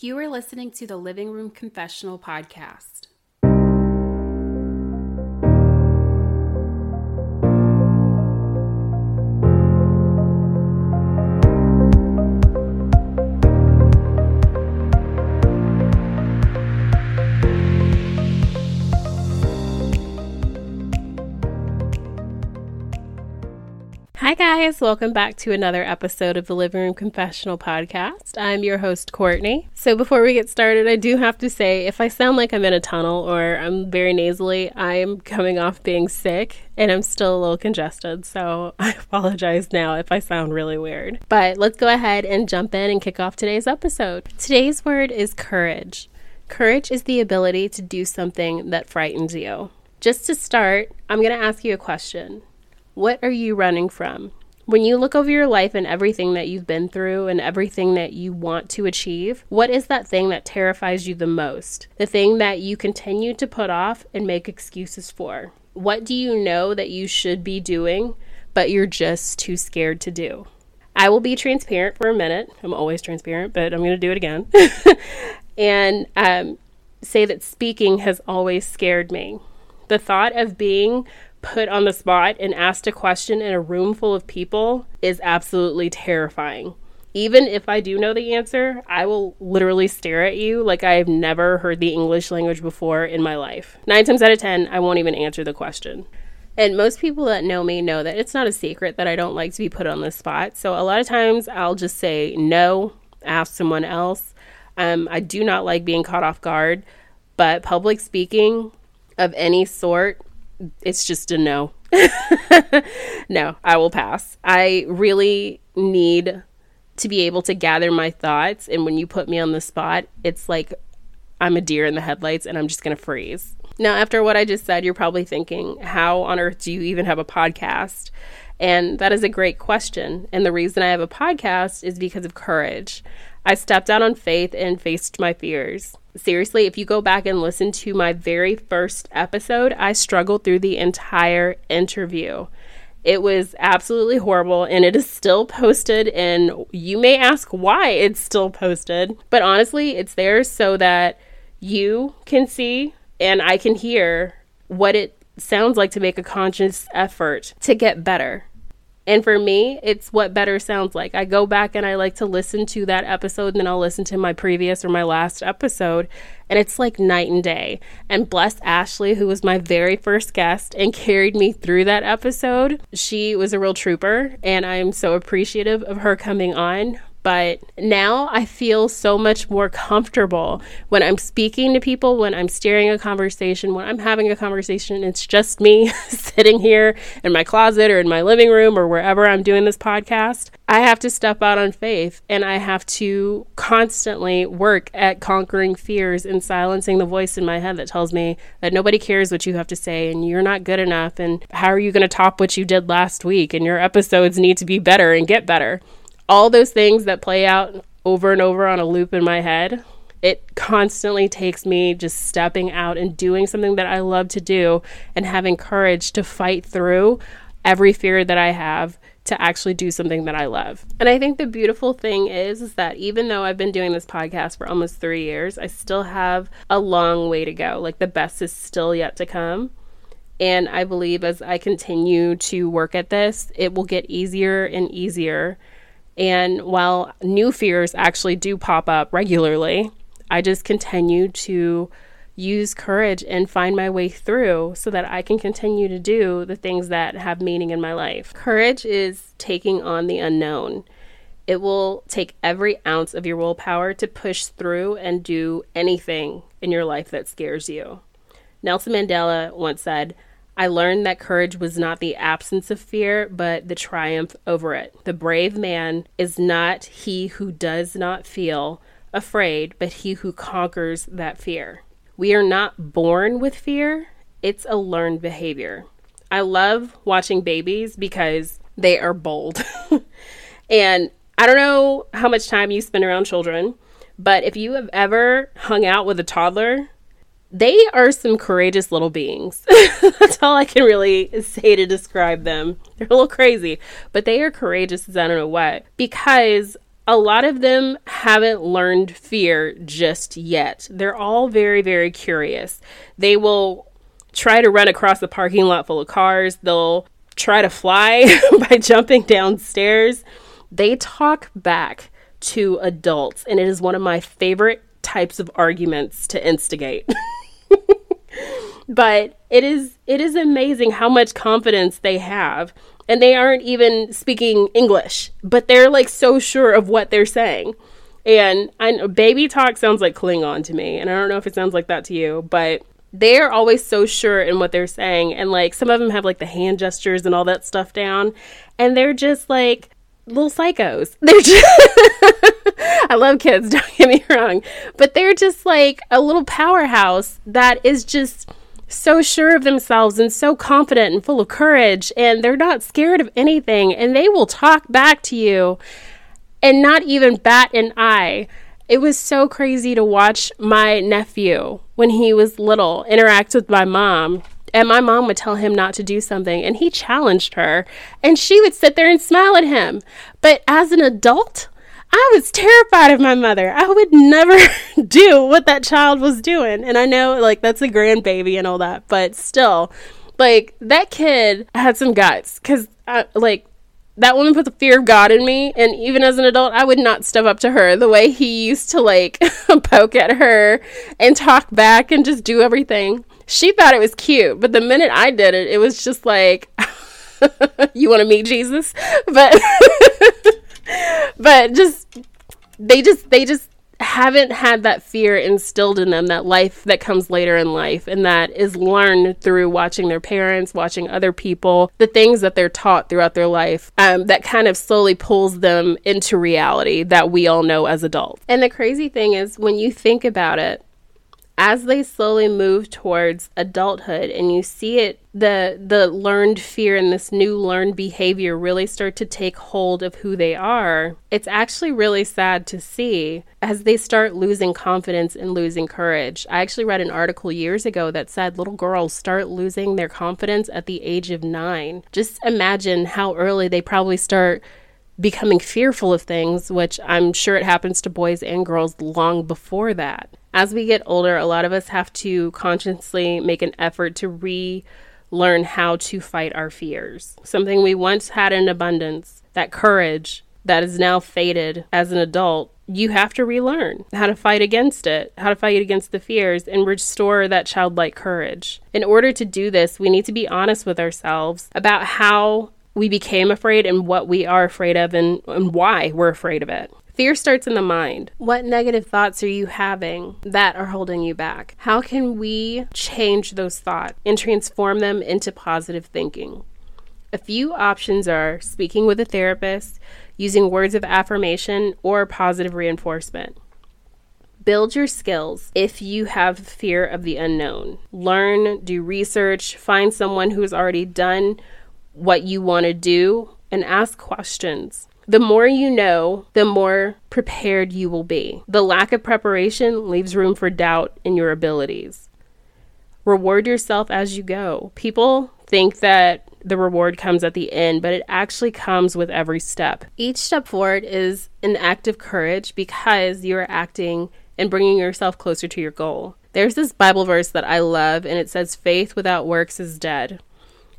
You are listening to the Living Room Confessional podcast. Guys. Welcome back to another episode of the Living Room Confessional Podcast. I'm your host, Courtney. So, before we get started, I do have to say if I sound like I'm in a tunnel or I'm very nasally, I am coming off being sick and I'm still a little congested. So, I apologize now if I sound really weird. But let's go ahead and jump in and kick off today's episode. Today's word is courage. Courage is the ability to do something that frightens you. Just to start, I'm going to ask you a question. What are you running from? When you look over your life and everything that you've been through and everything that you want to achieve, what is that thing that terrifies you the most? The thing that you continue to put off and make excuses for? What do you know that you should be doing, but you're just too scared to do? I will be transparent for a minute. I'm always transparent, but I'm going to do it again. and um, say that speaking has always scared me. The thought of being put on the spot and asked a question in a room full of people is absolutely terrifying. Even if I do know the answer, I will literally stare at you like I have never heard the English language before in my life. Nine times out of ten, I won't even answer the question. And most people that know me know that it's not a secret that I don't like to be put on the spot. So a lot of times I'll just say no, ask someone else. Um, I do not like being caught off guard, but public speaking of any sort it's just a no. no, I will pass. I really need to be able to gather my thoughts. And when you put me on the spot, it's like I'm a deer in the headlights and I'm just going to freeze. Now, after what I just said, you're probably thinking, how on earth do you even have a podcast? And that is a great question. And the reason I have a podcast is because of courage. I stepped out on faith and faced my fears seriously, if you go back and listen to my very first episode, I struggled through the entire interview. It was absolutely horrible and it is still posted. And you may ask why it's still posted, but honestly, it's there so that you can see and I can hear what it sounds like to make a conscious effort to get better. And for me, it's what better sounds like. I go back and I like to listen to that episode, and then I'll listen to my previous or my last episode, and it's like night and day. And bless Ashley, who was my very first guest and carried me through that episode. She was a real trooper, and I'm so appreciative of her coming on but now I feel so much more comfortable when I'm speaking to people, when I'm steering a conversation, when I'm having a conversation. It's just me sitting here in my closet or in my living room or wherever I'm doing this podcast. I have to step out on faith and I have to constantly work at conquering fears and silencing the voice in my head that tells me that nobody cares what you have to say and you're not good enough and how are you going to top what you did last week and your episodes need to be better and get better all those things that play out over and over on a loop in my head, it constantly takes me just stepping out and doing something that I love to do and having courage to fight through every fear that I have to actually do something that I love. And I think the beautiful thing is, is that even though I've been doing this podcast for almost 3 years, I still have a long way to go. Like the best is still yet to come. And I believe as I continue to work at this, it will get easier and easier and while new fears actually do pop up regularly, I just continue to use courage and find my way through so that I can continue to do the things that have meaning in my life. Courage is taking on the unknown. It will take every ounce of your willpower to push through and do anything in your life that scares you. Nelson Mandela once said, I learned that courage was not the absence of fear, but the triumph over it. The brave man is not he who does not feel afraid, but he who conquers that fear. We are not born with fear, it's a learned behavior. I love watching babies because they are bold. and I don't know how much time you spend around children, but if you have ever hung out with a toddler, they are some courageous little beings. That's all I can really say to describe them. They're a little crazy, but they are courageous as I don't know what because a lot of them haven't learned fear just yet. They're all very, very curious. They will try to run across a parking lot full of cars, they'll try to fly by jumping downstairs. They talk back to adults, and it is one of my favorite types of arguments to instigate. but it is it is amazing how much confidence they have and they aren't even speaking English, but they're like so sure of what they're saying. And I know baby talk sounds like Klingon to me, and I don't know if it sounds like that to you, but they're always so sure in what they're saying. And like some of them have like the hand gestures and all that stuff down, and they're just like little psychos. They're just I love kids, don't get me wrong, but they're just like a little powerhouse that is just so sure of themselves and so confident and full of courage, and they're not scared of anything, and they will talk back to you and not even bat an eye. It was so crazy to watch my nephew when he was little interact with my mom. And my mom would tell him not to do something, and he challenged her, and she would sit there and smile at him. But as an adult, I was terrified of my mother. I would never do what that child was doing. And I know, like, that's a grandbaby and all that, but still, like, that kid had some guts because, like, that woman put the fear of God in me. And even as an adult, I would not step up to her the way he used to, like, poke at her and talk back and just do everything. She thought it was cute, but the minute I did it, it was just like, you want to meet Jesus? But. but just they just they just haven't had that fear instilled in them that life that comes later in life and that is learned through watching their parents watching other people the things that they're taught throughout their life um, that kind of slowly pulls them into reality that we all know as adults. And the crazy thing is when you think about it as they slowly move towards adulthood and you see it the the learned fear and this new learned behavior really start to take hold of who they are it's actually really sad to see as they start losing confidence and losing courage i actually read an article years ago that said little girls start losing their confidence at the age of 9 just imagine how early they probably start becoming fearful of things, which I'm sure it happens to boys and girls long before that. As we get older, a lot of us have to consciously make an effort to relearn how to fight our fears. Something we once had in abundance, that courage that is now faded as an adult, you have to relearn how to fight against it, how to fight against the fears, and restore that childlike courage. In order to do this, we need to be honest with ourselves about how we became afraid and what we are afraid of and, and why we're afraid of it. Fear starts in the mind. What negative thoughts are you having that are holding you back? How can we change those thoughts and transform them into positive thinking? A few options are speaking with a therapist, using words of affirmation, or positive reinforcement. Build your skills if you have fear of the unknown. Learn, do research, find someone who has already done what you want to do, and ask questions. The more you know, the more prepared you will be. The lack of preparation leaves room for doubt in your abilities. Reward yourself as you go. People think that the reward comes at the end, but it actually comes with every step. Each step forward is an act of courage because you are acting and bringing yourself closer to your goal. There's this Bible verse that I love, and it says, Faith without works is dead.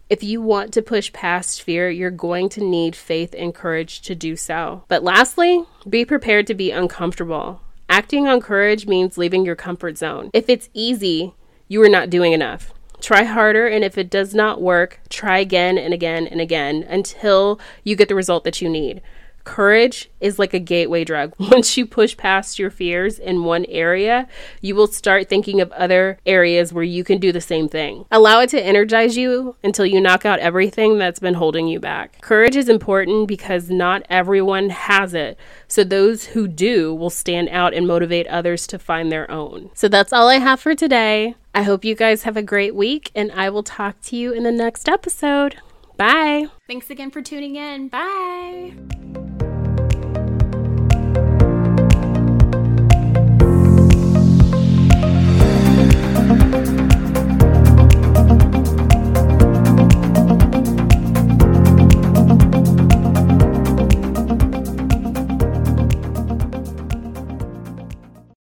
If you want to push past fear, you're going to need faith and courage to do so. But lastly, be prepared to be uncomfortable. Acting on courage means leaving your comfort zone. If it's easy, you are not doing enough. Try harder, and if it does not work, try again and again and again until you get the result that you need. Courage is like a gateway drug. Once you push past your fears in one area, you will start thinking of other areas where you can do the same thing. Allow it to energize you until you knock out everything that's been holding you back. Courage is important because not everyone has it. So those who do will stand out and motivate others to find their own. So that's all I have for today. I hope you guys have a great week, and I will talk to you in the next episode. Bye. Thanks again for tuning in. Bye.